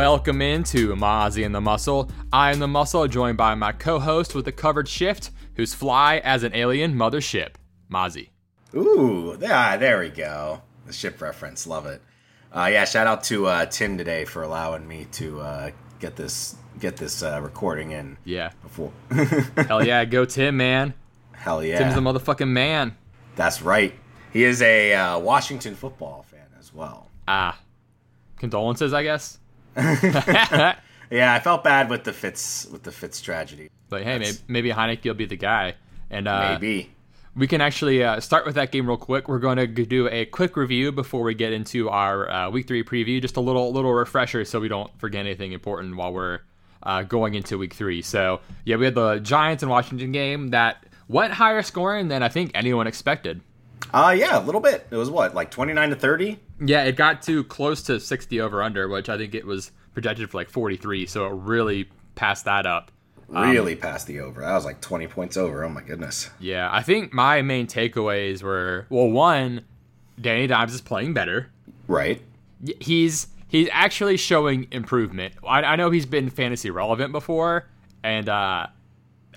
Welcome into Mozzie and the Muscle. I am the Muscle, joined by my co-host with the covered shift, who's fly as an alien mothership, Mozzie. Ooh, yeah, there we go. The ship reference, love it. Uh, yeah, shout out to uh, Tim today for allowing me to uh, get this get this uh, recording in. Yeah. Before. Hell yeah, go Tim, man. Hell yeah. Tim's the motherfucking man. That's right. He is a uh, Washington football fan as well. Ah. Condolences, I guess. Yeah, I felt bad with the Fitz with the Fitz tragedy. But hey, maybe, maybe Heinicke will be the guy. And uh, Maybe. we can actually uh, start with that game real quick. We're going to do a quick review before we get into our uh, week three preview. Just a little little refresher so we don't forget anything important while we're uh, going into week three. So yeah, we had the Giants and Washington game that went higher scoring than I think anyone expected. Uh yeah, a little bit. It was what, like 29 to 30? Yeah, it got to close to 60 over under, which I think it was projected for like 43. So it really passed that up. Really passed the over. That was like 20 points over. Oh my goodness. Yeah, I think my main takeaways were well, one, Danny Dimes is playing better. Right. He's he's actually showing improvement. I, I know he's been fantasy relevant before, and uh,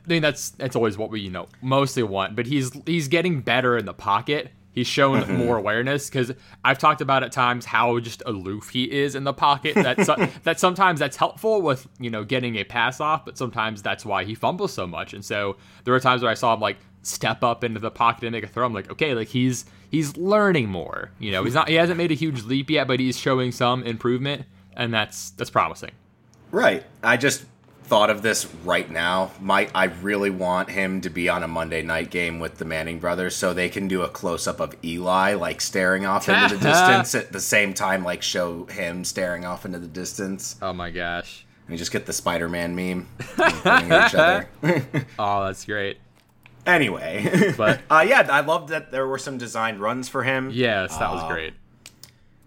I mean, that's that's always what we you know mostly want. But he's he's getting better in the pocket. He's shown mm-hmm. more awareness because I've talked about at times how just aloof he is in the pocket. That so, that sometimes that's helpful with you know getting a pass off, but sometimes that's why he fumbles so much. And so there were times where I saw him like step up into the pocket and make a throw. I'm like, okay, like he's he's learning more. You know, he's not he hasn't made a huge leap yet, but he's showing some improvement, and that's that's promising. Right. I just thought of this right now. My I really want him to be on a Monday night game with the Manning brothers so they can do a close up of Eli like staring off into the distance at the same time like show him staring off into the distance. Oh my gosh. And just get the Spider-Man meme each other. Oh, that's great. anyway, But- uh, yeah, I loved that there were some designed runs for him. Yes, that Uh, was great.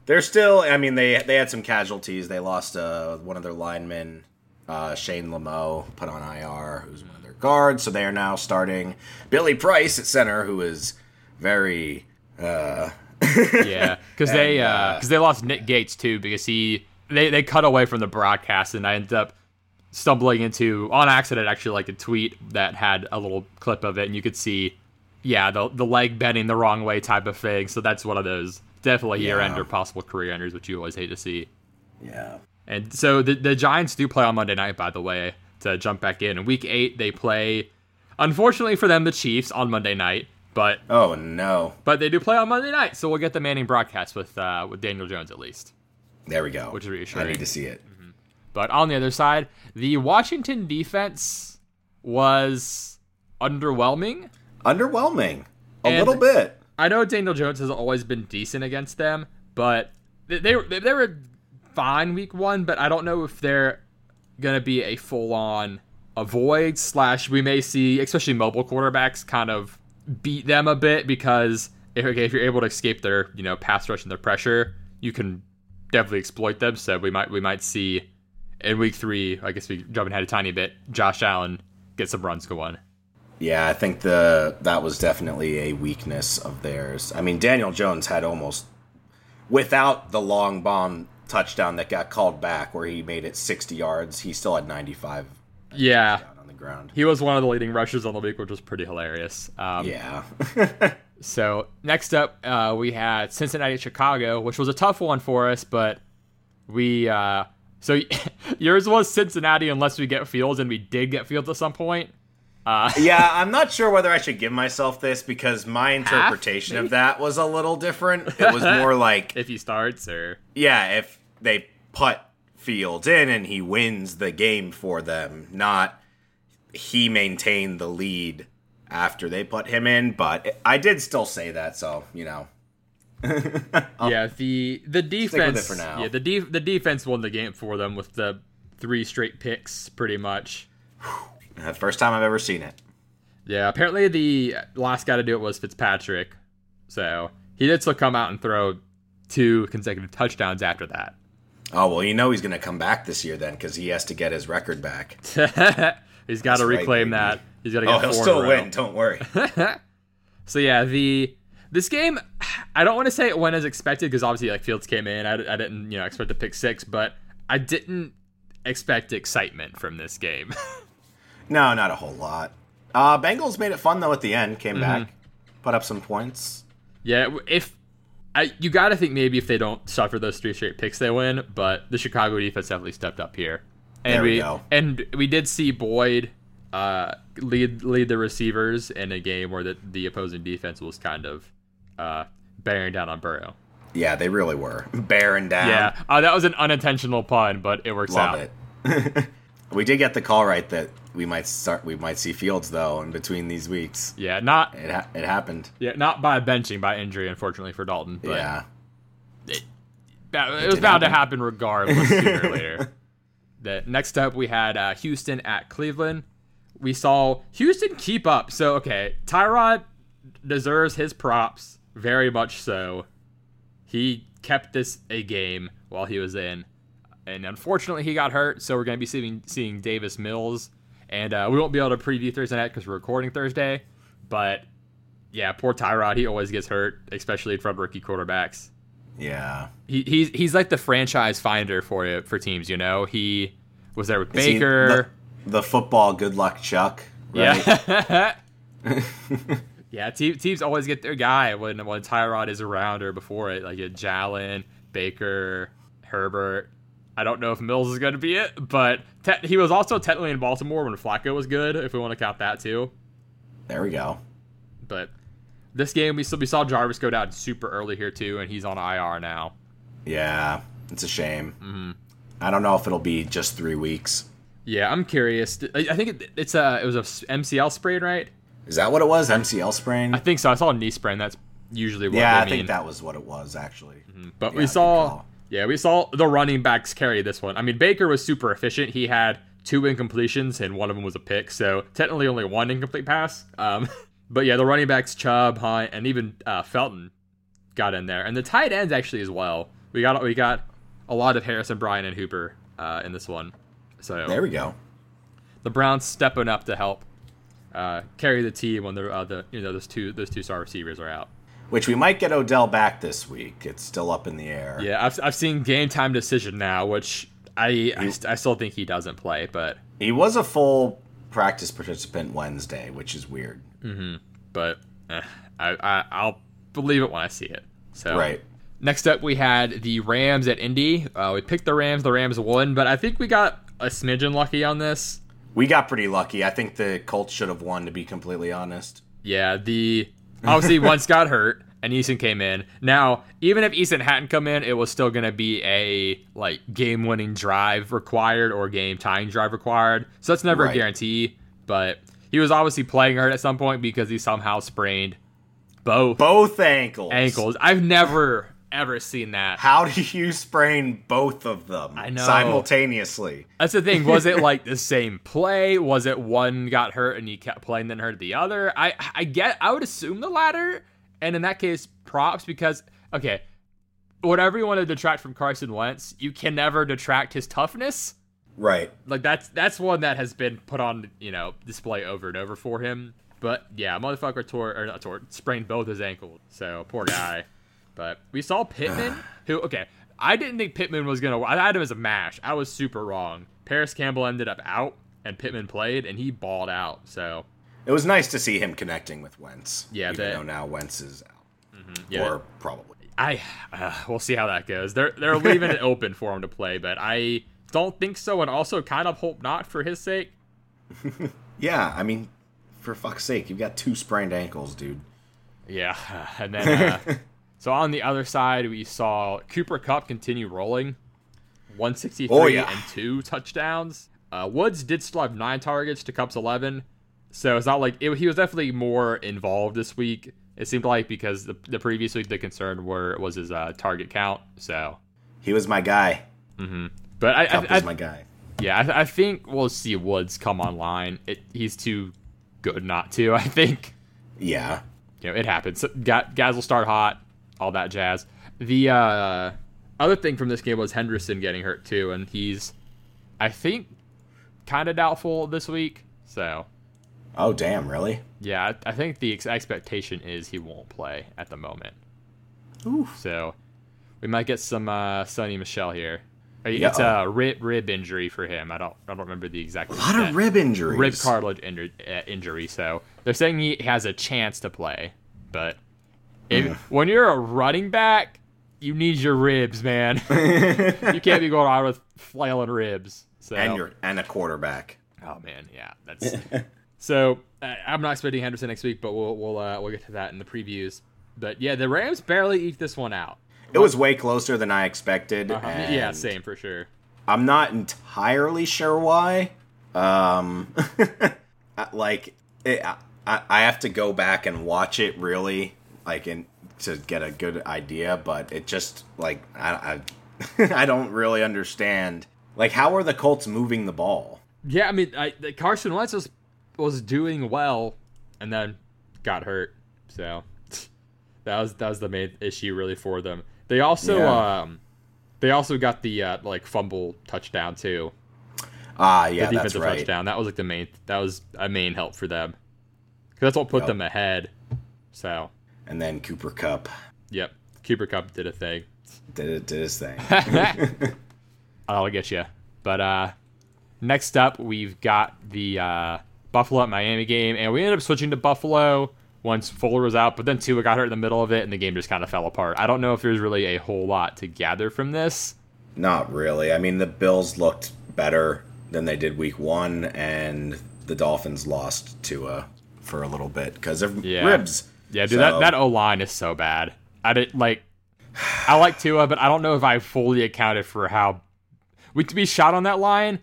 They're still. I mean, they they had some casualties. They lost uh, one of their linemen, uh, Shane Lemieux, put on IR, who's one of their guards. So they are now starting Billy Price at center, who is very. Uh, Yeah, because they And, uh, uh, they lost Nick Gates too because he they they cut away from the broadcast and I ended up stumbling into on accident actually like a tweet that had a little clip of it and you could see yeah the the leg bending the wrong way type of thing. So that's one of those definitely year Yeah. ender possible career enders which you always hate to see. yeah. And so the the Giants do play on Monday night, by the way, to jump back in. In week eight, they play, unfortunately for them, the Chiefs on Monday night. But Oh no! but they do play on Monday night, so we'll get the Manning broadcast with uh, with Daniel Jones at least. There we go. Which is reassuring. I need to see it. But on the other side, the Washington defense was underwhelming. Underwhelming, a And- little bit. I know Daniel Jones has always been decent against them, but they they, they were fine week one. But I don't know if they're gonna be a full on avoid slash. We may see, especially mobile quarterbacks, kind of beat them a bit because if, okay, if you're able to escape their you know pass rush and their pressure, you can definitely exploit them. So we might we might see in week three. I guess we jumping ahead a tiny bit. Josh Allen get some runs going. Yeah, I think the that was definitely a weakness of theirs. I mean, Daniel Jones had almost without the long bomb touchdown that got called back where he made it 60 yards, he still had 95 Yeah. on the ground. He was one of the leading rushers on the week, which was pretty hilarious. Um, Yeah. So next up, uh, we had Cincinnati, Chicago, which was a tough one for us, but we. Uh, so yours was Cincinnati, unless we get Fields, and we did get Fields at some point. Uh, yeah, I'm not sure whether I should give myself this because my interpretation maybe? of that was a little different. It was more like, if he starts, or yeah, if they put Fields in and he wins the game for them, not he maintained the lead after they put him in. But I did still say that, so, you know. yeah, the the defense. for now. Yeah, the def- the defense won the game for them with the three straight picks, pretty much. Uh, First time I've ever seen it. Yeah, apparently the last guy to do it was Fitzpatrick, so he did still come out and throw two consecutive touchdowns after that. Oh well, you know he's gonna come back this year then because he has to get his record back. He's got to reclaim baby. that. He's got to get Oh, he'll still win. Don't worry. So yeah, the this game, I don't want to say it went as expected because obviously like Fields came in, I, I didn't you know expect to pick six, but I didn't expect excitement from this game. no, not a whole lot. Uh, Bengals made it fun though at the end. Came Mm-hmm. back, put up some points. yeah, if I you got to think maybe if they don't suffer those three straight picks, they win. But the Chicago defense definitely stepped up here, and There we go. and we did see Boyd uh, lead lead the receivers in a game where the the opposing defense was kind of uh, bearing down on Burrow. Yeah, they really were bearing down. Yeah, uh, that was an unintentional pun, but it works love out. it. we did get the call right that we might start. We might see Fields though in between these weeks. Yeah, not It ha- it happened. yeah, not by benching, by injury, unfortunately for Dalton. But yeah. that, it was did bound to happen. happen regardless sooner or later. The, next up, we had uh, Houston at Cleveland. We saw Houston keep up. So okay, Tyrod deserves his props very much. So he kept this a game while he was in, and unfortunately he got hurt. So we're going to be seeing seeing Davis Mills, and uh, we won't be able to preview Thursday night because we're recording Thursday. But yeah, poor Tyrod. He always gets hurt, especially in front of rookie quarterbacks Yeah. he, he's he's like the franchise finder for you for teams. You know, he was there with Is Baker. the, the football good luck Chuck. Right? Yeah, yeah. Te- teams always get their guy when when Tyrod is around or before it, like a Jalen, Baker, Herbert. I don't know if Mills is going to be it, but te- he was also technically in Baltimore when Flacco was good. If we want to count that too, There we go. but this game we still we saw Jarvis go down super early here too, and he's on IR now. Yeah, it's a shame. Mm-hmm. I don't know if it'll be just three weeks. Yeah, I'm curious. I think it, it's a it was a MCL sprain, right? Is that what it was? MCL sprain? I think so. I saw a knee sprain. That's usually what yeah, they I mean. Mm-hmm. think that was what it was actually. but yeah, we saw. Yeah, we saw the running backs carry this one. I mean, Baker was super efficient. He had two incompletions, and one of them was a pick. So technically, only one incomplete pass. Um, but yeah, the running backs Chubb, Hunt, and even uh, Felton got in there, and the tight ends actually as well. We got we got a lot of Harrison, Bryant, and Hooper uh, in this one. So There we go. the Browns stepping up to help uh, carry the team when the uh, the you know those two those two star receivers are out. Which we might get Odell back this week. It's still up in the air. Yeah, I've, I've seen game time decision now, which I, I st- I still think he doesn't play, but He was a full practice participant Wednesday, which is weird. but eh, I, I I'll believe it when I see it. So Right. Next up, we had the Rams at Indy. Uh, we picked the Rams. The Rams won, but I think we got a smidgen lucky on this. We got pretty lucky. I think the Colts should have won, to be completely honest. Yeah, the obviously Wentz got hurt and Eason came in. Now, even if Eason hadn't come in, it was still going to be a like game-winning drive required or game-tying drive required. So that's never a guarantee. But he was obviously playing hurt at some point because he somehow sprained both Both ankles. ankles. I've never ever seen that. How do you sprain both of them I know. simultaneously? That's the thing. Was it like the same play? Was it one got hurt and you kept playing, then hurt the other? I I get. I would assume the latter. And in that case, props because okay, whatever you want to detract from Carson Wentz, you can never detract his toughness. Right. Like that's that's one that has been put on you know display over and over for him. But yeah, motherfucker tore or not tore sprained both his ankles. So poor guy. But we saw Pittman, who okay, I didn't think Pittman was gonna. I had him as a mash. I was super wrong. Parris Campbell ended up out, and Pittman played, and he balled out. So It was nice to see him connecting with Wentz. Yeah, even that- though now Wentz is out, yeah, or probably. I uh, we'll see how that goes. They're they're leaving it open for him to play, but I don't think so, and also kind of hope not for his sake. Yeah, I mean, for fuck's sake, you've got two sprained ankles, dude. Yeah, and then uh, so on the other side, we saw Cooper Kupp continue rolling, one sixty three Oh, yeah. and two touchdowns. Uh, Woods did still have nine targets to Kupp's eleven, so it's not like it, he was definitely more involved this week. It seemed like because the, the previous week the concern were was his uh, target count. So, He was my guy. but I, Cup I, I my guy. yeah, I, I think we'll see Woods come online. It, he's too good not to. I think Yeah. you know it happens. Guys will start hot, all that jazz. The uh, other thing from this game was Henderson getting hurt too, and he's, I think, kind of doubtful this week. So Oh damn, really? yeah, I, I think the ex- expectation is he won't play at the moment. So we might get some uh, Sony Michel here. Uh, It's Yeah. a rib rib injury for him. I don't I don't remember the exact A lot of rib injuries. rib cartilage injury, uh, injury. So they're saying he has a chance to play, but if, when you're a running back, you need your ribs, man. you can't be going out with flailing ribs. So and you're and a quarterback. Oh man, yeah, that's so. Uh, I'm not expecting Henderson next week, but we'll we'll uh, we'll get to that in the previews. But yeah, the Rams barely eke this one out. It was way closer than I expected. Uh-huh. Yeah, same for sure. I'm not entirely sure why. Um, like it, I, I have to go back and watch it really, like, in to get a good idea. But it just like I, I, I don't really understand. Like, how are the Colts moving the ball? Yeah, I mean, I, the Carson Wentz was was doing well, and then got hurt. So that was that was the main issue really for them. They also Yeah. um they also got the uh, like fumble touchdown too. Ah, The yeah, that's defensive right. touchdown. That was like the main that was a main help for them. 'Cause that's what put Yep. them ahead. So And then Cooper Kupp yep, Cooper Kupp did a thing. did it, did his thing. I'll get you. But uh, next up, we've got the uh, Buffalo at Miami game, and we ended up switching to Buffalo once Fuller was out, but then Tua got hurt in the middle of it, and the game just kind of fell apart. I don't know if there's really a whole lot to gather from this. Not really. I mean, the Bills looked better than they did week one, and the Dolphins lost Tua for a little bit because of Yeah. ribs. Yeah, dude, So- that, that O line is so bad. I did like, I like Tua, but I don't know if I fully accounted for how we could be shot on that line.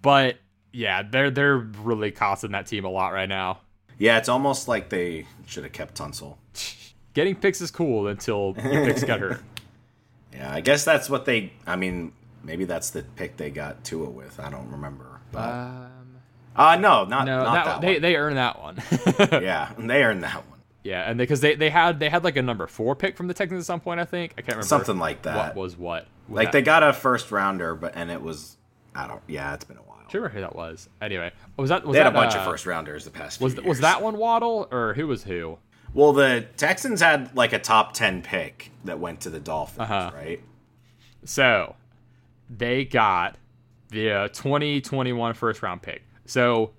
But yeah, they're they're really costing that team a lot right now. Yeah, it's almost like they should have kept Tunsil. Getting picks is cool until your picks got hurt. Yeah, I guess that's what they. I mean, maybe that's the pick they got Tua with. I don't remember. But, Um, uh, no, not no, not that, that, they one. they earned that one. yeah, they earned that one. Yeah, and because they, they had they had like a number four pick from the Texans at some point, I think. I can't remember Something like that. what was what. like that, they got a first rounder, but and it was. I don't. Yeah, it's been a while. I remember who that was. Anyway, was that was They had that a bunch uh, of first rounders the past. Was was that one Waddle or who was who? Well, the Texans had like a top ten pick that went to the Dolphins, Uh-huh. right? So they got the uh, 2021 first round pick. So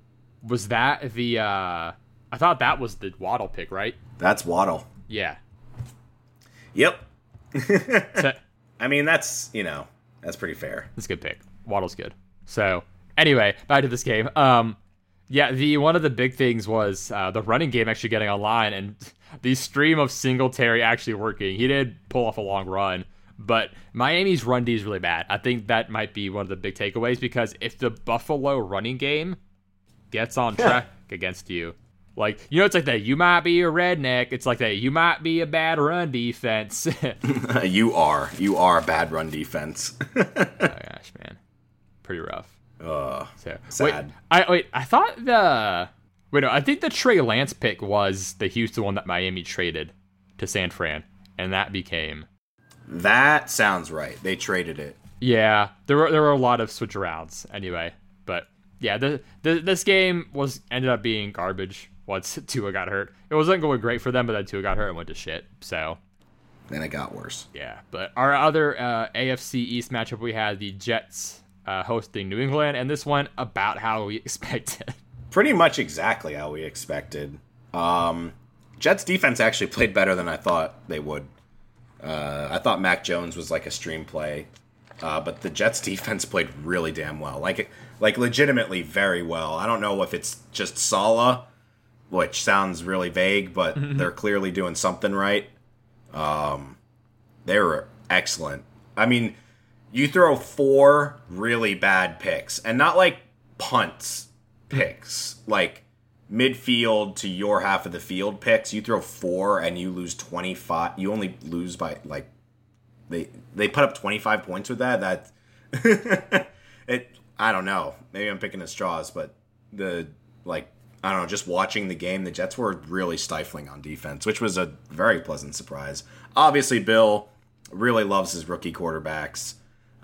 was that the? uh I thought that was the Waddle pick, right? That's Waddle. Yeah. Yep. So- I mean, that's you know, that's pretty fair. That's a good pick. Waddle's good. So anyway, back to this game. Um, yeah, the one of the big things was uh, the running game actually getting online and the stream of Singletary actually working. He did pull off a long run, but Miami's run D is really bad. I think that might be one of the big takeaways because if the Buffalo running game gets on track against you, like you know, it's like that you might be a redneck. It's like that you might be a bad run defense. you are, you are a bad run defense. Oh, gosh, man, pretty rough. Ugh. So, Sad. Wait, I wait. I thought the wait. No, I think the Trey Lance pick was the Houston one that Miami traded to San Fran, and that became that sounds right. They traded it. yeah. There were there were a lot of switch arounds anyway, but yeah. The, the this game was ended up being garbage once Tua got hurt. It wasn't going great for them, but then Tua got hurt and went to shit. So Then it got worse. yeah. But our other uh, AFC East matchup, we had the Jets uh, hosting New England, and this one about how we expected. Pretty much exactly how we expected. Um, Jets defense actually played better than I thought they would. Uh, I thought Mac Jones was like a stream play, uh, but the Jets defense played really damn well. Like, like legitimately very well. I don't know if it's just Saleh, which sounds really vague, but they're clearly doing something right. Um, they were excellent. I mean, you throw four really bad picks, and not like punts picks, like midfield to your half of the field picks. You throw four and you lose twenty five. You only lose by like they they put up twenty five points with that. That it. I don't know. Maybe I'm picking at straws, but the like I don't know. Just watching the game, the Jets were really stifling on defense, which was a very pleasant surprise. Obviously, Bill really loves his rookie quarterbacks.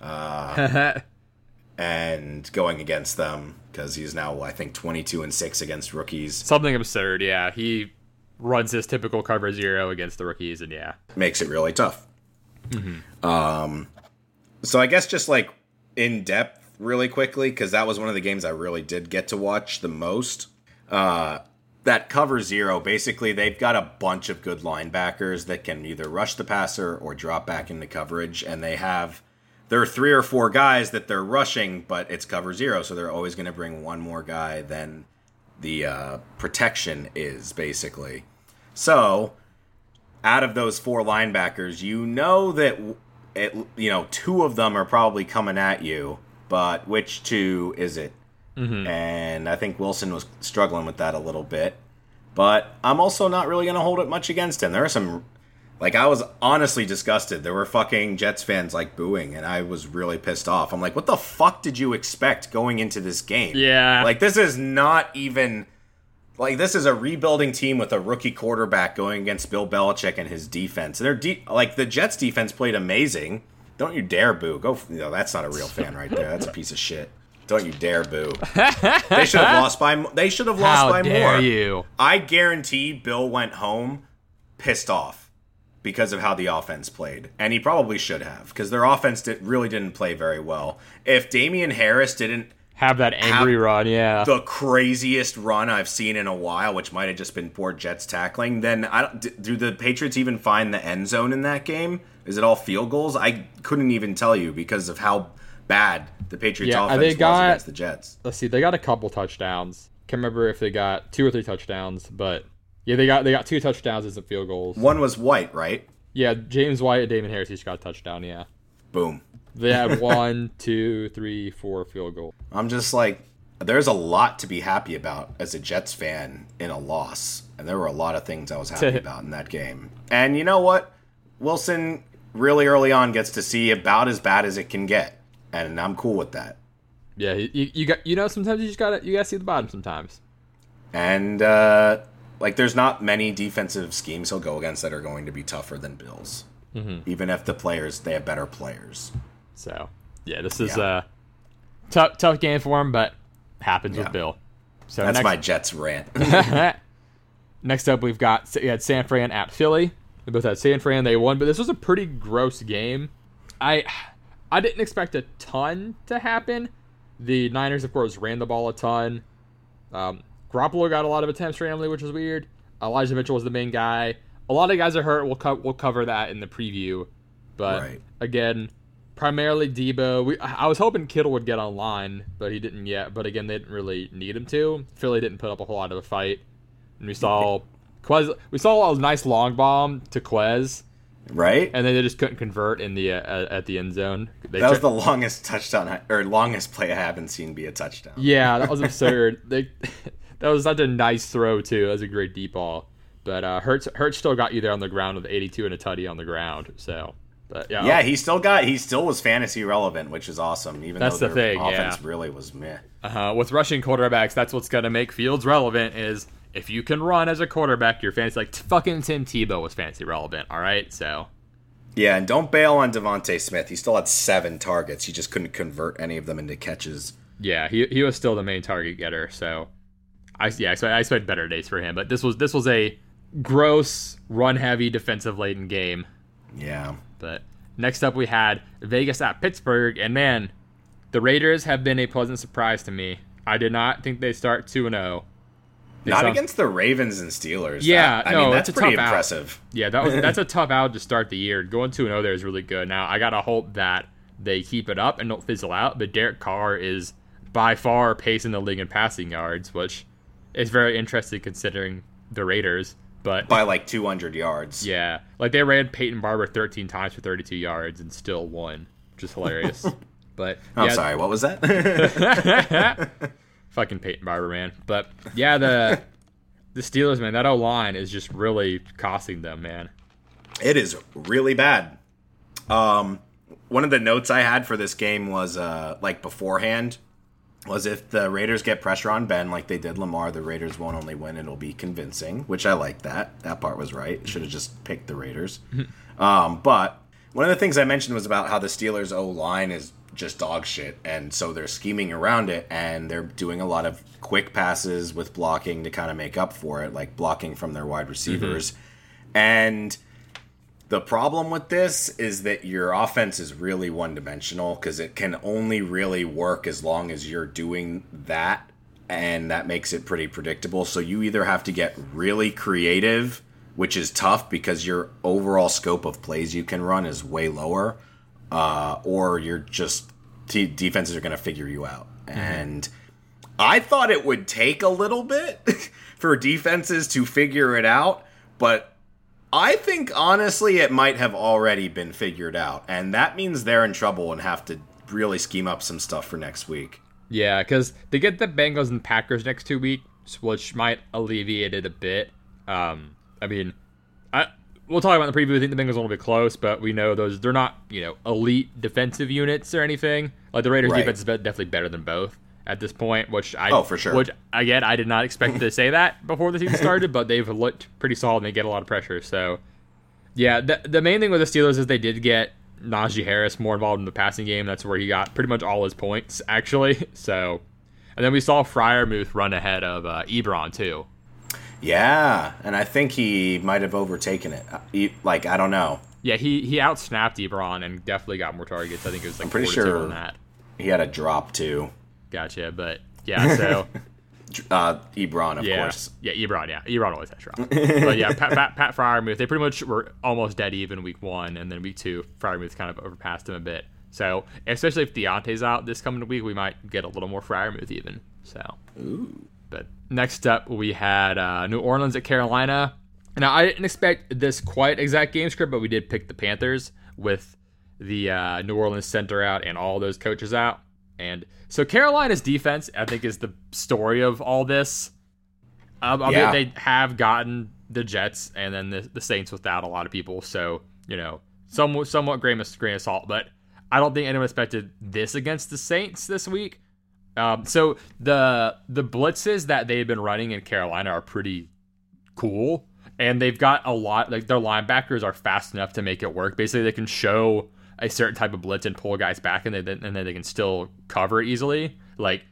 Uh, and going against them because he's now I think 22 and 6 against rookies. Something absurd, yeah. He runs his typical cover zero against the rookies and yeah. Makes it really tough. Mm-hmm. Um so I guess just like in depth really quickly cuz that was one of the games I really did get to watch the most. Uh that cover zero, basically they've got a bunch of good linebackers that can either rush the passer or drop back into coverage and they have there are three or four guys that they're rushing, but it's cover zero, so they're always going to bring one more guy than the uh, protection is, basically. So, out of those four linebackers, you know that it, you know two of them are probably coming at you, but which two is it? Mm-hmm. And I think Wilson was struggling with that a little bit. But I'm also not really going to hold it much against him. There are some like I was honestly disgusted. There were fucking Jets fans like booing, and I was really pissed off. I'm like, what the fuck did you expect going into this game? Yeah, like this is not even like this is a rebuilding team with a rookie quarterback going against Bill Belichick and his defense. They're de- like the Jets defense played amazing. Don't you dare boo. Go. You know, that's not a real fan right there. That's a piece of shit. Don't you dare boo. they should have lost by. They should have lost How by dare more. you? I guarantee Bill went home pissed off because of how the offense played. And he probably should have, because their offense did, really didn't play very well. If Damien Harris didn't have that angry have run, yeah, the craziest run I've seen in a while, which might have just been poor Jets tackling, then I don't, do the Patriots even find the end zone in that game? Is it all field goals? I couldn't even tell you because of how bad the Patriots yeah, offense they got, was against the Jets. Let's see, they got a couple touchdowns. Can't remember if they got two or three touchdowns, but yeah, they got they got two touchdowns as a field goals. One was White, right? Yeah, James White and Damien Harris each got a touchdown. Yeah. Boom. They had one, two, three, four field goal. I'm just like, there's a lot to be happy about as a Jets fan in a loss, and there were a lot of things I was happy about in that game. And you know what? Wilson really early on gets to see about as bad as it can get, and I'm cool with that. Yeah, you, you got you know sometimes you just gotta you gotta see the bottom sometimes. And uh, like there's not many defensive schemes he'll go against that are going to be tougher than Bills. Mm-hmm. Even if the players they have better players. So yeah, this is yeah. a tough tough game for him, but happens yeah. with Bill. So that's next, my Jets rant. next up, we've got we had San Fran at Philly. We both had San Fran. They won, but this was a pretty gross game. I I didn't expect a ton to happen. The Niners, of course, ran the ball a ton. Um, Garoppolo got a lot of attempts randomly, which was weird. Elijah Mitchell was the main guy. A lot of guys are hurt. We'll co- we'll cover that in the preview. But right. again, primarily Debo. We, I was hoping Kittle would get online, but he didn't yet. But again, they didn't really need him to. Philly didn't put up a whole lot of a fight, and we saw Quez. We saw a nice long bomb to Quez, right? And then they just couldn't convert in the uh, at the end zone. They that was the longest touchdown or longest play I haven't seen be a touchdown. Yeah, that was absurd. they that was such a nice throw too. That was a great deep ball. But uh, Hurts Hurts still got you there on the ground with 82 and a tutty on the ground. So, but yeah, yeah, he still got he still was fantasy relevant, which is awesome. Even that's though the thing. Offense yeah. really was meh. Uh-huh. With rushing quarterbacks, that's what's gonna make Fields relevant. Is if you can run as a quarterback, your fantasy like fucking Tim Tebow was fantasy relevant. All right, so. Yeah, and don't bail on Devonte Smith. He still had seven targets. He just couldn't convert any of them into catches. Yeah, he, he was still the main target getter. So I yeah, so I expect better days for him. But this was this was a gross, run heavy, defensive laden game. Yeah. But next up we had Vegas at Pittsburgh, and man, the Raiders have been a pleasant surprise to me. I did not think they start two and zero. Oh. Not sound... against the Ravens and Steelers. Yeah, that, I no, mean, that's pretty impressive. Out. Yeah, that was that's a tough out to start the year. Going two and zero oh there is really good. Now I gotta hope that they keep it up and don't fizzle out. But Derek Carr is by far pacing the league in passing yards, which is very interesting considering the Raiders. But by like 200 yards. Yeah, like they ran Peyton Barber 13 times for 32 yards and still won, which is hilarious. but I'm sorry, what was that? Fucking Peyton Barber, man. But yeah, the the Steelers, man, that O line is just really costing them, man. It is really bad. Um, one of the notes I had for this game was uh, like beforehand was if the Raiders get pressure on Ben like they did Lamar, the Raiders won't only win, it'll be convincing, which I like that. That part was right. Should have just picked the Raiders. um, but one of the things I mentioned was about how the Steelers O line is just dog shit, and so they're scheming around it, and they're doing a lot of quick passes with blocking to kind of make up for it, like blocking from their wide mm-hmm. receivers. And the problem with this is that your offense is really one dimensional because it can only really work as long as you're doing that, and that makes it pretty predictable. So you either have to get really creative, which is tough because your overall scope of plays you can run is way lower, uh, or you're just t- defenses are going to figure you out. And I thought it would take a little bit for defenses to figure it out, but I think honestly it might have already been figured out, and that means they're in trouble and have to really scheme up some stuff for next week. Yeah, because they get the Bengals and Packers next two weeks, which might alleviate it a bit. Um, I mean, I we'll talk about in the preview. I think the Bengals little bit close, but we know those they're not you know elite defensive units or anything. Like the Raiders' Right. defense is be- definitely better than both at this point. Which I Oh, for sure. Which again, I did not expect to say that before the season started, but they've looked pretty solid and they get a lot of pressure. So yeah, the the main thing with the Steelers is they did get Najee Harris more involved in the passing game. That's where he got pretty much all his points actually. So. And then we saw Freiermuth run ahead of uh, Ebron too. Yeah, and I think he might have overtaken it. Uh, he- Like I don't know, Yeah, he he outsnapped Ebron and definitely got more targets. I think it was like pretty four to two sure- on that. he had a drop too. Gotcha, but yeah, so Uh, Ebron, of yeah, course. yeah, Ebron, yeah, Ebron always has drop. but yeah, Pat, Pat, Pat Freiermuth, they pretty much were almost dead even week one, and then week two, Freiermuth kind of overpassed him a bit. So especially if Diontae's out this coming week, we might get a little more Freiermuth even. So. But next up, we had uh, New Orleans at Carolina. Now, I didn't expect this quite exact game script, but we did pick the Panthers with the uh, New Orleans center out and all those coaches out. And so Carolina's defense, I think, is the story of all this. Um, I Yeah. mean, they have gotten the Jets and then the, the Saints without a lot of people. So, you know, somewhat, somewhat grain of, grain of salt. But I don't think anyone expected this against the Saints this week. Um, so the the blitzes that they've been running in Carolina are pretty cool, and they've got a lot. Like their linebackers are fast enough to make it work. Basically, they can show a certain type of blitz and pull guys back, and they and then they can still cover easily. Like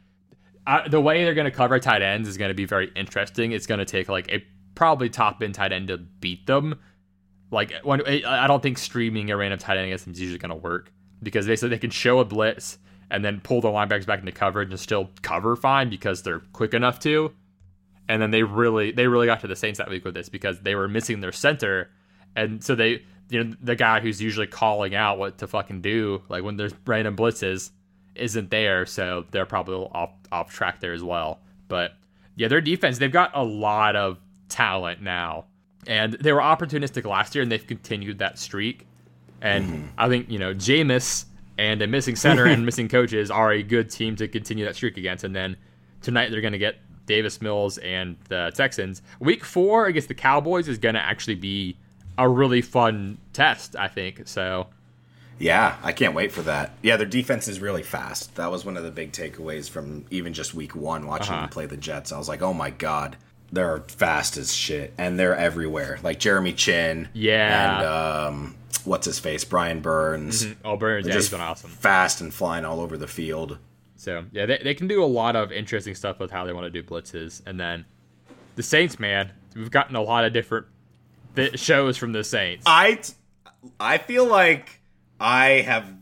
I, the way they're going to cover tight ends is going to be very interesting. It's going to take like a probably top end tight end to beat them. Like when I I don't think streaming a random tight end against them is usually going to work because they said they can show a blitz and then pull the linebackers back into coverage and still cover fine because they're quick enough to. And then they really they really got to the Saints that week with this because they were missing their center, and so they you know the guy who's usually calling out what to fucking do like when there's random blitzes isn't there, so they're probably off off track there as well. But yeah, their defense they've got a lot of talent now, and they were opportunistic last year, and they've continued that streak. And mm-hmm. I think you know Jameis and a missing center and missing coaches are a good team to continue that streak against. And then tonight they're going to get Davis Mills and the Texans. Week four against the Cowboys is going to actually be a really fun test, I think. So Yeah, I can't wait for that. Yeah, their defense is really fast. That was one of the big takeaways from even just week one watching Uh-huh. them play the Jets. I was like, oh my god, they're fast as shit, and they're everywhere. Like Jeremy Chinn, Yeah. and um, what's his face, Brian Burns. oh, Burns, yeah, They're he's just been awesome. fast and flying all over the field. So yeah, they, they can do a lot of interesting stuff with how they want to do blitzes. And then the Saints, man, we've gotten a lot of different shows from the Saints. I I feel like I have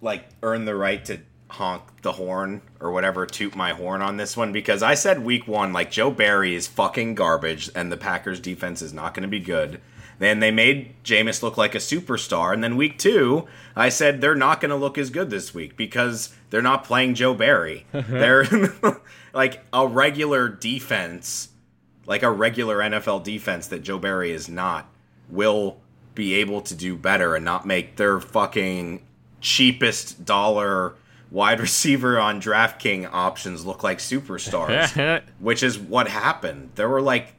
like earned the right to honk the horn or whatever, toot my horn on this one because I said week one like Joe Barry is fucking garbage and the Packers defense is not going to be good. Then they made Jameis look like a superstar, and then week two, I said they're not going to look as good this week because they're not playing Joe Barry. they're like a regular defense like a regular NFL defense that Joe Barry is not, will be able to do better and not make their fucking cheapest dollar wide receiver on DraftKings options look like superstars, which is what happened. There were like,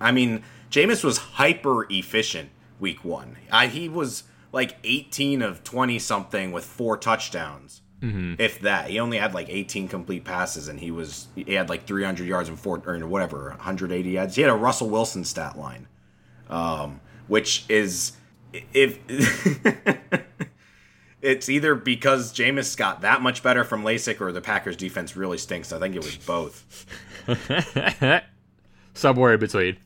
I mean, Jameis was hyper efficient week one. I, he was like 18 of 20 something with four touchdowns. Mm-hmm. If that, he only had like 18 complete passes, and he was he had like 300 yards and four or whatever, 180 yards. He had a Russell Wilson stat line, um, which is if it's either because Jameis got that much better from LASIK or the Packers defense really stinks. I think it was both. Somewhere in between.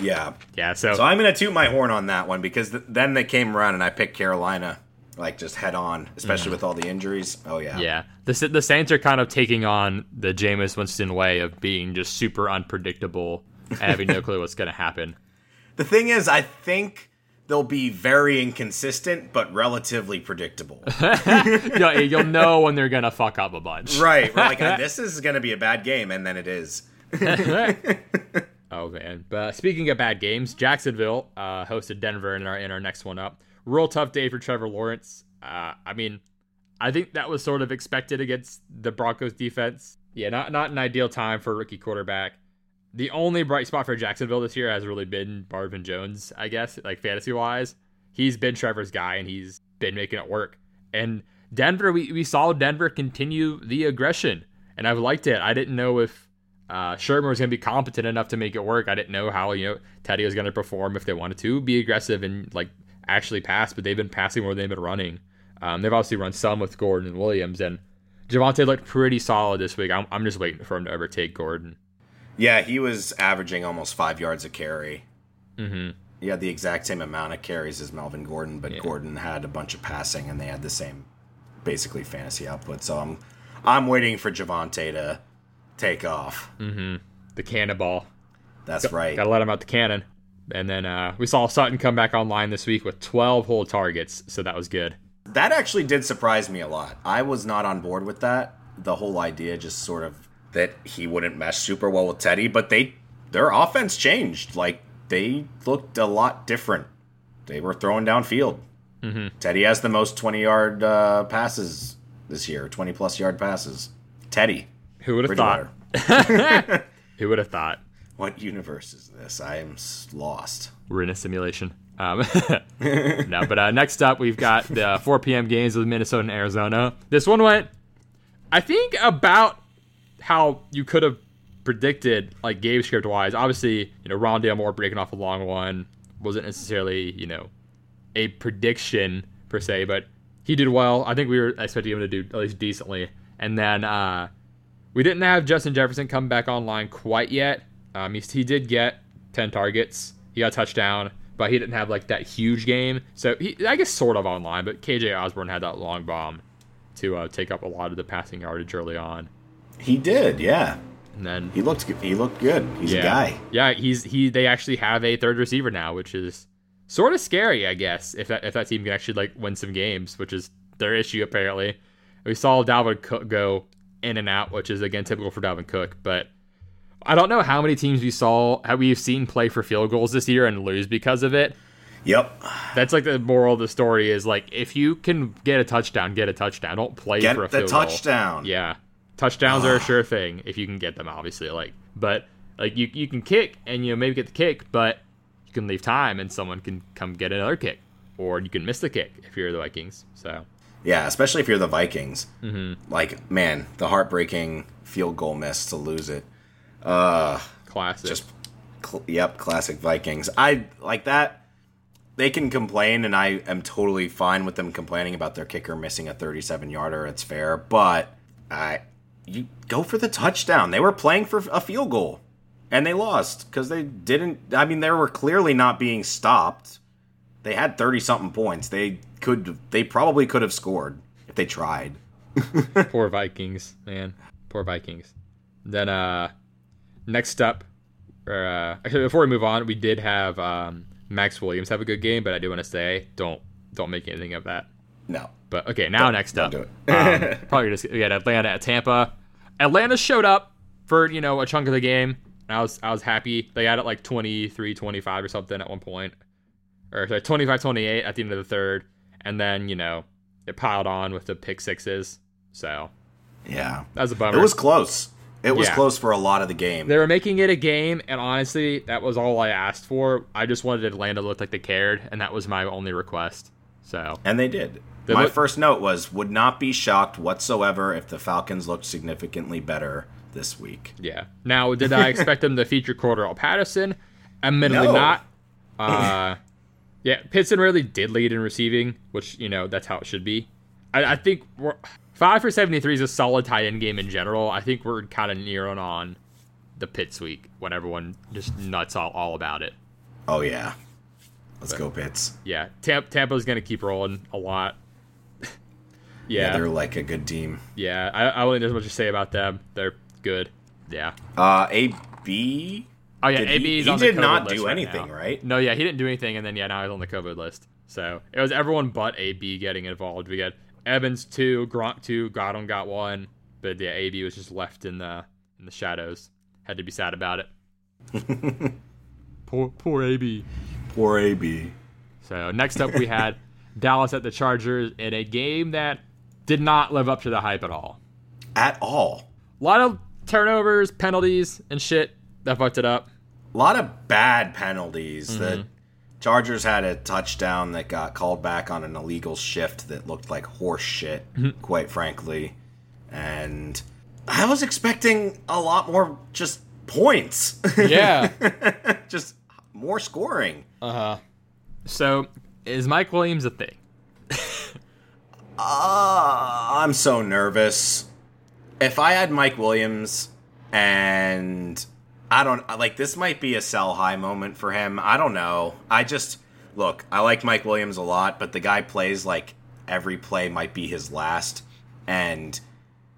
Yeah. Yeah. So, so I'm going to toot my horn on that one because th- then they came around and I picked Carolina like just head on, especially mm. with all the injuries. Oh yeah. Yeah. The the Saints are kind of taking on the Jameis Winston way of being just super unpredictable and having no clue what's going to happen. The thing is, I think they'll be very inconsistent but relatively predictable. yeah, you'll know when they're gonna fuck up a bunch. Right. We're like, this is gonna be a bad game, and then it is. oh man! But speaking of bad games, Jacksonville uh, hosted Denver in our in our next one up. Real tough day for Trevor Lawrence. Uh, I mean, I think that was sort of expected against the Broncos defense. Yeah, not not an ideal time for a rookie quarterback the only bright spot for Jacksonville this year has really been Marvin Jones, I guess, like fantasy wise. He's been Trevor's guy and he's been making it work. And Denver, we, we saw Denver continue the aggression, and I've liked it. I didn't know if uh, was going to be competent enough to make it work. I didn't know how you know Teddy was going to perform if they wanted to be aggressive and like actually pass, but they've been passing more than they've been running. Um, they've obviously run some with Gordon and Williams, and Javonte looked pretty solid this week. I'm, I'm just waiting for him to overtake Gordon. Yeah, he was averaging almost five yards a carry. Mm-hmm. He had the exact same amount of carries as Melvin Gordon, but yeah. Gordon had a bunch of passing, and they had the same, basically fantasy output. So I'm, I'm waiting for Javonte to take off. Mm-hmm. The cannonball. That's right. Got to let him out the cannon. And then uh, we saw Sutton come back online this week with 12 whole targets, so that was good. That actually did surprise me a lot. I was not on board with that. The whole idea just sort of that he wouldn't mesh super well with Teddy, but they their offense changed. Like they looked a lot different. They were throwing downfield. Mm-hmm. Teddy has the most twenty yard uh, passes this year, twenty plus yard passes. Teddy. Who would have thought? Who would have thought? What universe is this? I am lost. We're in a simulation. Um, no, but uh, next up, we've got the 4 p.m. games with Minnesota and Arizona. This one went, I think, about how you could have predicted, like game script wise. Obviously, you know, Rondale Moore breaking off a long one wasn't necessarily, you know, a prediction per se, but he did well. I think we were expecting him to do at least decently. And then uh, we didn't have Justin Jefferson come back online quite yet. Um, he, he did get 10 targets. He got a touchdown, but he didn't have like that huge game. So he, I guess, sort of online. But KJ Osborn had that long bomb to uh, take up a lot of the passing yardage early on. He did, yeah. And then he looked he looked good. He's yeah. a guy. Yeah, he's he. They actually have a third receiver now, which is sort of scary, I guess. If that if that team can actually like win some games, which is their issue apparently. We saw Dalvin Cook go in and out, which is again typical for Dalvin Cook. But I don't know how many teams we saw have we've seen play for field goals this year and lose because of it. Yep. That's like the moral of the story is like if you can get a touchdown, get a touchdown. Don't play get for a field goal. touchdown. Yeah. Touchdowns are a sure thing if you can get them, obviously. Like, but like you you can kick and you know maybe get the kick, but you can leave time and someone can come get another kick, or you can miss the kick if you're the Vikings. So yeah, especially if you're the Vikings. Mm-hmm. Like man, the heartbreaking field goal miss to lose it. Uh, classic. Just cl- yep, classic Vikings. I like that. They can complain, and I am totally fine with them complaining about their kicker missing a 37 yarder. It's fair, but I you go for the touchdown. They were playing for a field goal and they lost because they didn't. I mean, they were clearly not being stopped. They had 30 something points. They could, they probably could have scored if they tried. Poor Vikings, man. Poor Vikings. Then, uh, next up, or, uh, actually, before we move on, we did have, um, Maxx Williams have a good game, but I do want to say, don't, don't make anything of that. No. But okay, now don't, next up, um, probably just we had Atlanta at Tampa. Atlanta showed up for you know a chunk of the game. I was I was happy. They had it like 23, 25 or something at one point, or sorry, 25, 28 at the end of the third, and then you know it piled on with the pick sixes. So Yeah. that was a bummer. It was close. It was Yeah. close for a lot of the game. They were making it a game, and honestly, that was all I asked for. I just wanted Atlanta to look like they cared, and that was my only request. So And they did. They My look- first note was would not be shocked whatsoever if the Falcons looked significantly better this week. yeah. Now, did I expect them to feature Cordarrelle Patterson? Admittedly, No. not. Uh, yeah, Pitson really did lead in receiving, which you know that's how it should be. I, I think we're five for seventy three is a solid tight end game in general. I think we're kind of nearing on the Pitts week when everyone just nuts all, all about it. Oh yeah. Let's go Pits. Yeah, Tampa, Tampa's gonna keep rolling a lot. Yeah. yeah, they're like a good team. Yeah, I, I wouldn't have much to say about them. They're good. Yeah. Uh AB Oh yeah, Did AB he- is he on the did COVID not list do right anything, now. right? No, yeah, he didn't do anything, and then yeah, now he's on the COVID list. So it was everyone but AB getting involved. We got Evans two, Gronk two, Godwin got one, but yeah, AB was just left in the in the shadows. Had to be sad about it. poor poor AB. Poor AB. So next up we had Dallas at the Chargers in a game that did not live up to the hype at all. At all. A lot of turnovers, penalties, and shit that fucked it up. A lot of bad penalties. Mm-hmm. The Chargers had a touchdown that got called back on an illegal shift that looked like horse shit, Mm-hmm. quite frankly. And I was expecting a lot more just points. Yeah. just more scoring. Uh huh. So is Mike Williams a thing? Uh, I'm so nervous. If I had Mike Williams and I don't like this might be a sell high moment for him. I don't know. I just look, I like Mike Williams a lot, but the guy plays like every play might be his last and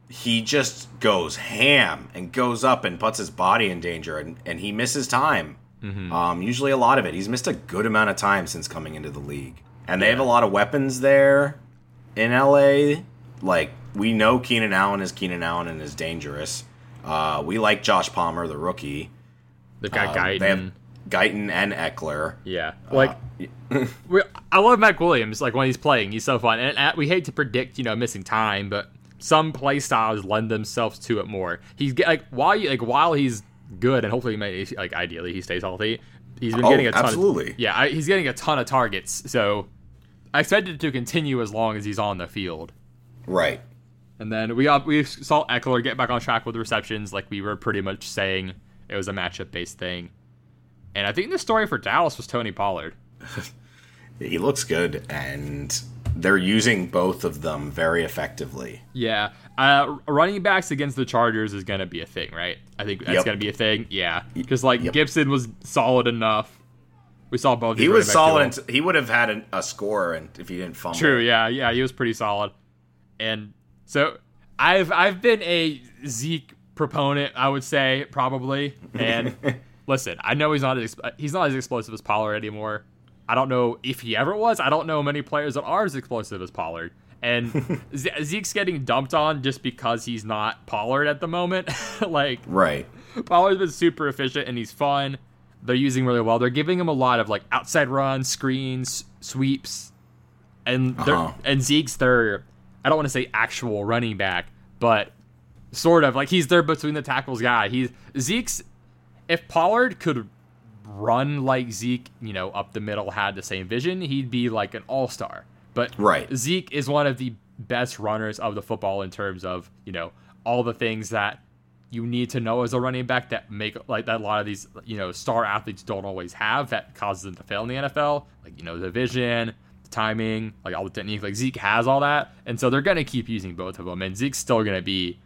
he just goes ham and goes up and puts his body in danger and, and he misses time. Um, usually a lot of it. He's missed a good amount of time since coming into the league. And they have a lot of weapons there in LA. Like we know Keenan Allen is Keenan Allen and is dangerous. Uh, we like Josh Palmer, the rookie. The guy Uh, Guyton. They have Guyton and Ekeler. Yeah, like we, I love Mike Williams. Like when he's playing, he's so fun. And uh, we hate to predict, you know, missing time, but some play styles lend themselves to it more. He's like while you, like while he's good, and hopefully, he may, like ideally, he stays healthy. He's been Oh, getting a ton. absolutely. Of, yeah, I, he's getting a ton of targets. So I expect it to continue as long as he's on the field. Right. And then we got we saw Ekeler get back on track with receptions, like we were pretty much saying it was a matchup based thing. And I think the story for Dallas was Tony Pollard. He looks good, and they're using both of them very effectively. Yeah, uh, running backs against the Chargers is gonna be a thing, right? I think that's Yep. gonna be a thing. Yeah, because like Yep. Gibson was solid enough. We saw both. He was running backs do solid. until- he would have had an, a score, and if he didn't fumble. True. Yeah. Yeah. He was pretty solid. And so I've I've been a Zeke proponent. I would say probably. And listen, I know he's not as he's not as explosive as Pollard anymore. I don't know if he ever was. I don't know many players that are as explosive as Pollard. And Ze- Zeke's getting dumped on just because he's not Pollard at the moment. like Right. Pollard's been super efficient and he's fun. They're using really well. They're giving him a lot of like outside runs, screens, sweeps, and they're Uh-huh. and Zeke's their I don't want to say actual running back, but sort of like he's there between the tackles guy. He's Zeke's if Pollard could run like Zeke, you know, up the middle, had the same vision, he'd be like an all star. But Right. Zeke is one of the best runners of the football in terms of, you know, all the things that you need to know as a running back that make like that a lot of these, you know, star athletes don't always have that causes them to fail in the NFL. Like, you know, the vision, the timing, like all the technique. Like Zeke has all that. And so they're gonna keep using both of them. And Zeke's still gonna be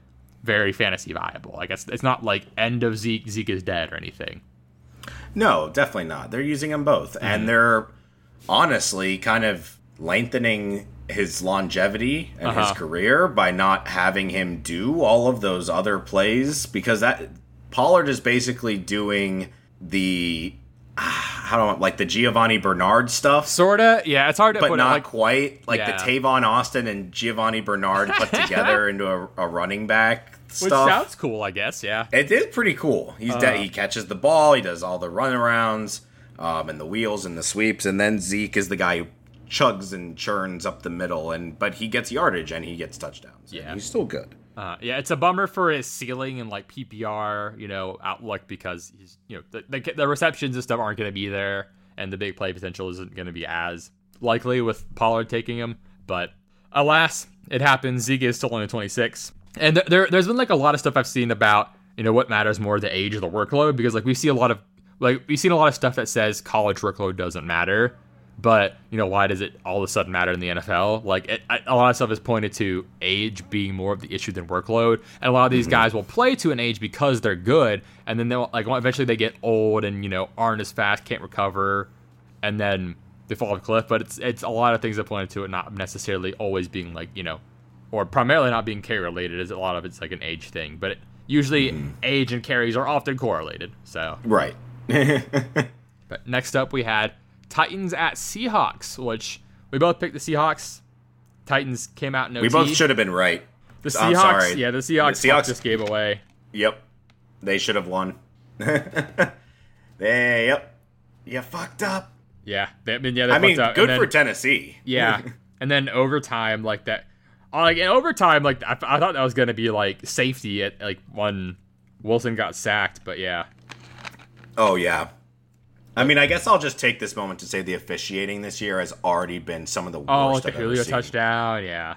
very fantasy viable. Like it's it's not like end of Zeke, Zeke is dead or anything. No, definitely not. They're using them both, Mm-hmm. and they're honestly kind of lengthening his longevity and his Uh-huh. career by not having him do all of those other plays because that Pollard is basically doing the ah, how do I like the Giovani Bernard stuff. Sorta, yeah. It's hard to but put not it like quite like Yeah. the Tavon Austin and Giovani Bernard put together into a, a running back which sounds cool, I guess. Yeah. It is pretty cool. He's de- he catches the ball. He does all the runarounds, um, and the wheels and the sweeps, and then Zeke is the guy who chugs and churns up the middle, and but he gets yardage and he gets touchdowns. Yeah. he's still good. Uh, yeah, it's a bummer for his ceiling and like PPR, you know, outlook because he's, you know, the, the, the receptions and stuff aren't going to be there, and the big play potential isn't going to be as likely with Pollard taking him. But alas, it happens. Zeke is still only 26, and th- there there's been like a lot of stuff I've seen about you know what matters more, the age or the workload, because like we see a lot of like we've seen a lot of stuff that says college workload doesn't matter, but you know, why does it all of a sudden matter in the NFL? Like it, a lot of stuff is pointed to age being more of the issue than workload, and a lot of these mm-hmm. guys will play to an age because they're good, and then they'll like eventually they get old and you know aren't as fast, can't recover, and then they fall off a cliff. But it's it's a lot of things that pointed to it not necessarily always being like you know, or primarily not being carry related. Is a lot of it's like an age thing, but it, usually mm-hmm. age and carries are often correlated. So Right. but next up, we had Titans at Seahawks, which we both picked the Seahawks. Titans came out no. We both should have been right. The Seahawks, yeah, the Seahawks, The Seahawks- just gave away. Yep. They should have won. they, yep. You fucked up. Yeah, they, I mean, yeah, I mean, up. good And for Tennessee. Yeah, and then overtime, like that, like in overtime, like I, I thought that was gonna be like safety at like when Wilson got sacked, but yeah, Oh yeah. I mean, I guess I'll just take this moment to say the officiating this year has already been some of the oh, worst. oh, the I've ever Julio seen. touchdown, yeah,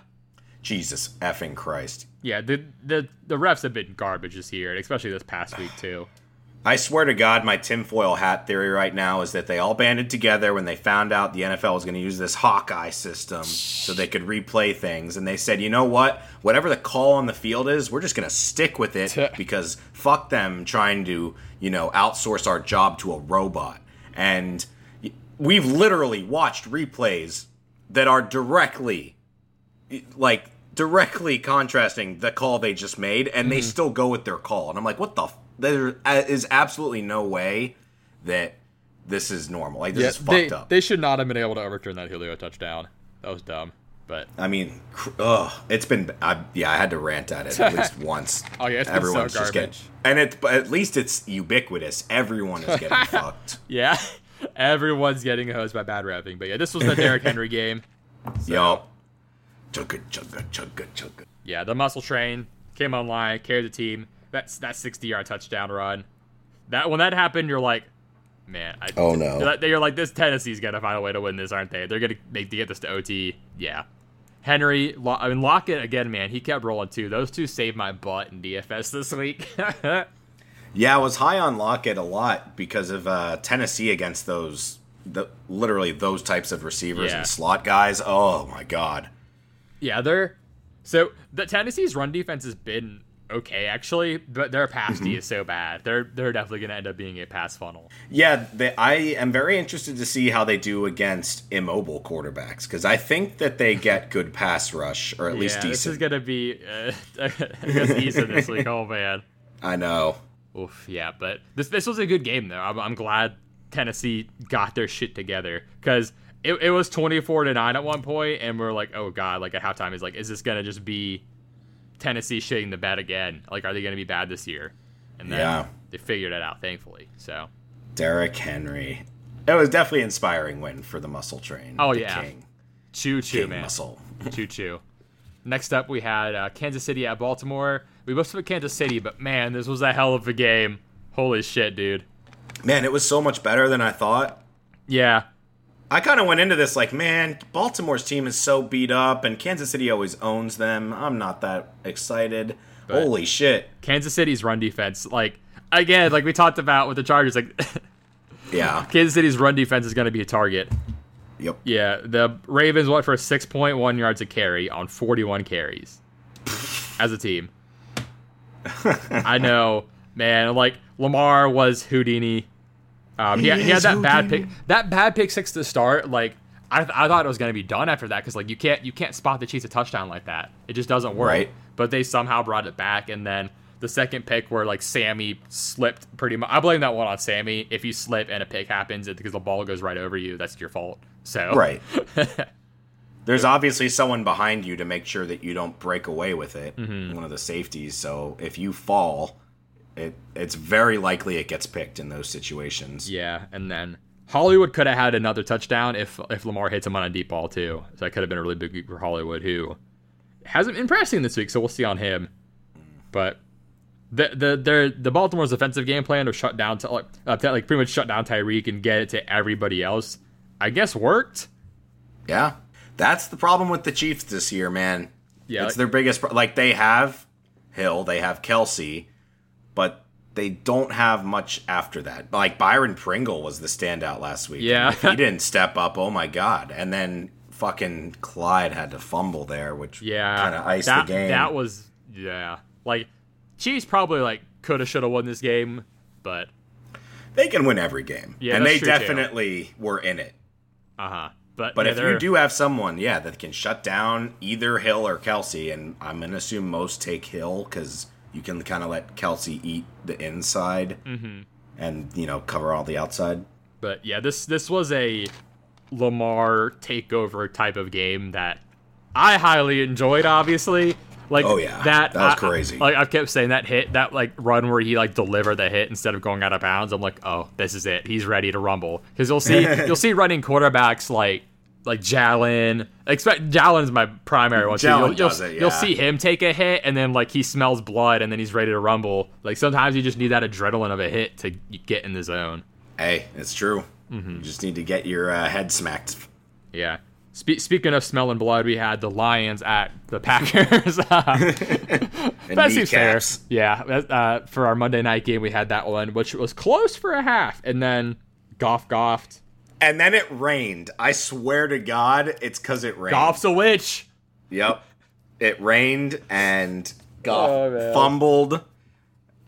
Jesus effing Christ! yeah. The the the refs have been garbage this year, especially this past week too. I swear to God, my tinfoil hat theory right now is that they all banded together when they found out the NFL was going to use this Hawkeye system so they could replay things. And they said, you know what? Whatever the call on the field is, we're just going to stick with it because fuck them trying to, you know, outsource our job to a robot. And we've literally watched replays that are directly, like, directly contrasting the call they just made, and they mm-hmm. still go with their call. And I'm like, what the? There uh, is absolutely no way that this is normal. Like this is fucked they, up. they should not have been able to overturn that Julio touchdown. That was dumb. But I mean, cr- ugh, it's been. I, yeah, I had to rant at it at least once. Oh, yeah, it's been so everyone's just getting, and it. At least it's ubiquitous. Everyone is getting fucked. yeah, everyone's getting hosed by bad rapping. But yeah, this was the Derrick Henry game. Yo, chugga chugga chugga chugga. Yeah, the muscle train came online, carried the team. That's that 60 yard touchdown run. That when that happened, you're like, man. I, Oh, no. You're like, you're like, this Tennessee's gonna find a way to win this, aren't they? They're gonna make to get this to OT. Yeah. Henry, Lo- I mean Lockett again, man. He kept rolling too. Those two saved my butt in DFS this week. Yeah, I was high on Lockett a lot because of uh, Tennessee against those, the literally those types of receivers Yeah. and slot guys. Oh my god. yeah, they're so the Tennessee's run defense has been okay actually, but their pass Mm-hmm. Is so bad. They're they're definitely gonna end up being a pass funnel. Yeah, they, I am very interested to see how they do against immobile quarterbacks because I think that they get good pass rush or at least yeah, this is gonna be uh, against Easton this week. Oh man. I know. Oof, yeah, but this this was a good game though. I'm, I'm glad Tennessee got their shit together because it, it was 24 to nine at one point, and we're like, oh god, like at halftime, is like, is this gonna just be Tennessee shitting the bed again? Like, are they gonna be bad this year? And then Yeah. they figured it out, thankfully. So, Derrick Henry. It was definitely an inspiring win for the muscle train. Oh, yeah. King, choo choo, King man, muscle. choo choo. Next up, we had uh, Kansas City at Baltimore. We both put Kansas City, but man, this was a hell of a game. Holy shit, dude. Man, it was so much better than I thought. Yeah, I kind of went into this like, man, Baltimore's team is so beat up, and Kansas City always owns them. I'm not that excited. But- Holy shit! Kansas City's run defense, like again, like we talked about with the Chargers, like Yeah. Kansas City's run defense is going to be a target. Yep. Yeah, the Ravens went for 6.1 yards a carry on 41 carries as a team. I know, man. Like Lamar was Houdini. Um, he, He he had that bad pick. That bad pick six to start. Like I, I thought it was going to be done after that because like you can't you can't spot the Chiefs a touchdown like that. It just doesn't work. Right. But they somehow brought it back, and then the second pick where like Sammy slipped pretty much. I blame that one on Sammy. If you slip and a pick happens, because the ball goes right over you. That's your fault. So Right. There's obviously someone behind you to make sure that you don't break away with it. Mm-hmm. One of the safeties. So if you fall, it it's very likely it gets picked in those situations. Yeah, and then Hollywood could have had another touchdown if if Lamar hits him on a deep ball too. So that could have been a really big week for Hollywood, who hasn't been pressing this week. So we'll see on him. But the the the the Baltimore's offensive game plan to shut down to like, uh, to, like pretty much shut down Tyreek and get it to everybody else. I guess worked. Yeah, that's the problem with the Chiefs this year, man. Yeah, it's like- their biggest. Pro- like they have Hill, they have Kelce, but they don't have much after that. Like Byron Pringle was the standout last week. Yeah. if he didn't step up. Oh my god! And then fucking Clyde had to fumble there, which Yeah, kind of iced that, the game. That was yeah. Like Chiefs probably like could have should have won this game, but they can win every game, Yeah, and they true, too. definitely were in it. uh huh. But But yeah, if they're- you do have someone, yeah, that can shut down either Hill or Kelce, and I'm gonna assume most take Hill because you can kind of let Kelce eat the inside Mm-hmm. and you know cover all the outside. But yeah, this this was a Lamar takeover type of game that I highly enjoyed. Obviously, like Oh, yeah. that That was I- crazy. Like I've kept saying that hit, that like run where he like delivered the hit instead of going out of bounds. I'm like, oh, this is it. He's ready to rumble because you'll see you'll see running quarterbacks like like Jalen. Expect Jalen's my primary one. too. Jalen You'll, you'll, does it, you'll see him take a hit and then like he smells blood and then he's ready to rumble. Like sometimes you just need that adrenaline of a hit to get in the zone. Hey, it's true. Mm-hmm. You just need to get your uh, head smacked. Yeah. Spe- speaking of smelling blood, we had the Lions at the Packers. That seems fair. Yeah. Uh, for our Monday night game, we had that one, which was close for a half, and then Goff goffed. And then it rained. I swear to God, it's because it rained. Goff's a witch. Yep. It rained and Goff Oh, fumbled.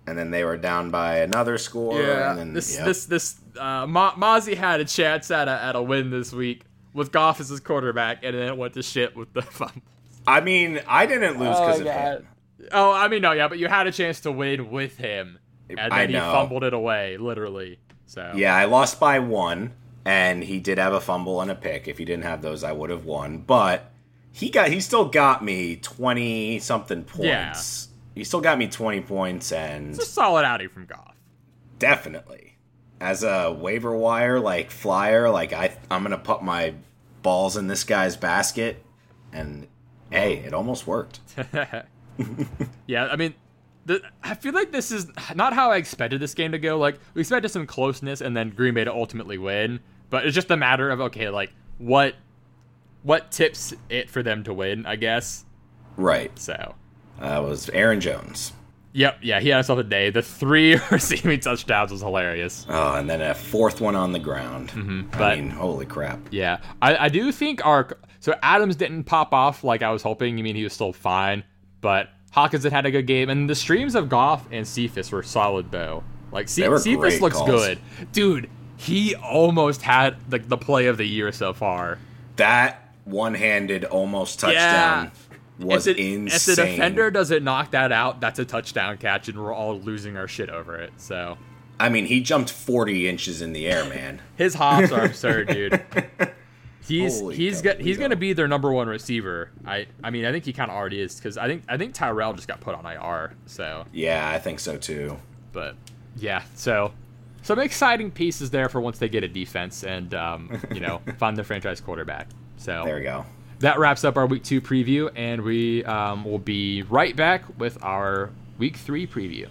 And then they were down by another score. And then, this yep. this this uh, Ma- Mozzie had a chance at a at a win this week with Goff as his quarterback, and then it went to shit with the fumble. I mean, I didn't lose because of him. Oh, I mean, no, yeah, but you had a chance to win with him, and then I he fumbled it away, literally. So Yeah, I lost by one, and he did have a fumble and a pick. If he didn't have those, I would have won. But he got he still got me twenty something points. He still got me twenty points, and it's a solid outing from Goff. definitely as a waiver wire like flyer, like I I'm gonna put my balls in this guy's basket, and hey, it almost worked. Yeah, I mean, the, I feel like this is not how I expected this game to go. Like, we expected some closeness, and then Green Bay to ultimately win. But it's just a matter of okay, like what what tips it for them to win, I guess. Right, So, uh, was Aaron Jones. yep, yeah, he had himself a day. The three receiving touchdowns was hilarious. Oh, and then a fourth one on the ground. I Mm-hmm, but- mean, holy crap. Yeah, I, I do think our so Adams didn't pop off like I was hoping. I mean, he was still fine, but Hawkins had had a good game, and the streams of Goff and Cephus were solid though. Like C- Cephus looks calls. good, dude. He almost had like the play of the year so far. That one-handed almost touchdown was if, the, insane. if the defender doesn't knock that out, that's a touchdown catch, and we're all losing our shit over it. So I mean, he jumped 40 inches in the air, man. his hops are absurd, dude. He's Holy he's got he's gonna be their number one receiver. I I mean I think he kind of already is because I think I think Tyrell just got put on IR. So Yeah, I think so too. but yeah so some exciting pieces there for once they get a defense and um, you know find their franchise quarterback. So There we go. that wraps up our week two preview and we um, will be right back with our week three preview.